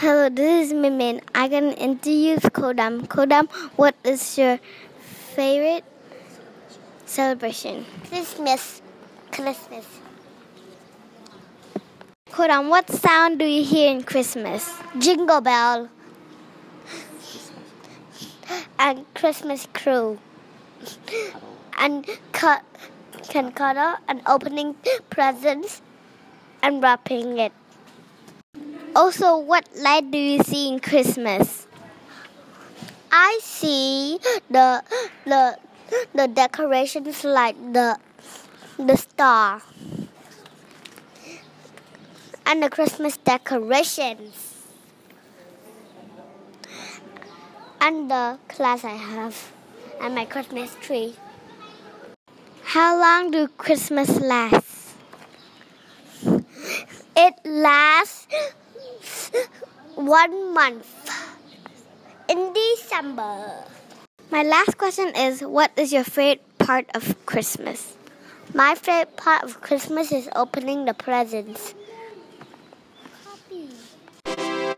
Hello, this is Mimin. I'm going to interview Kodam. Kodam, what is your favorite celebration? Christmas. Christmas. Kodam, what sound do you hear in Christmas? Jingle bell. And Christmas crew. And cut can cuddle and opening presents and wrapping it. Also, what light do you see in Christmas? I see the the the decorations like the the star and the Christmas decorations and the class I have and my Christmas tree. How long do Christmas last? It lasts one month in December. My last question is What is your favorite part of Christmas? My favorite part of Christmas is opening the presents.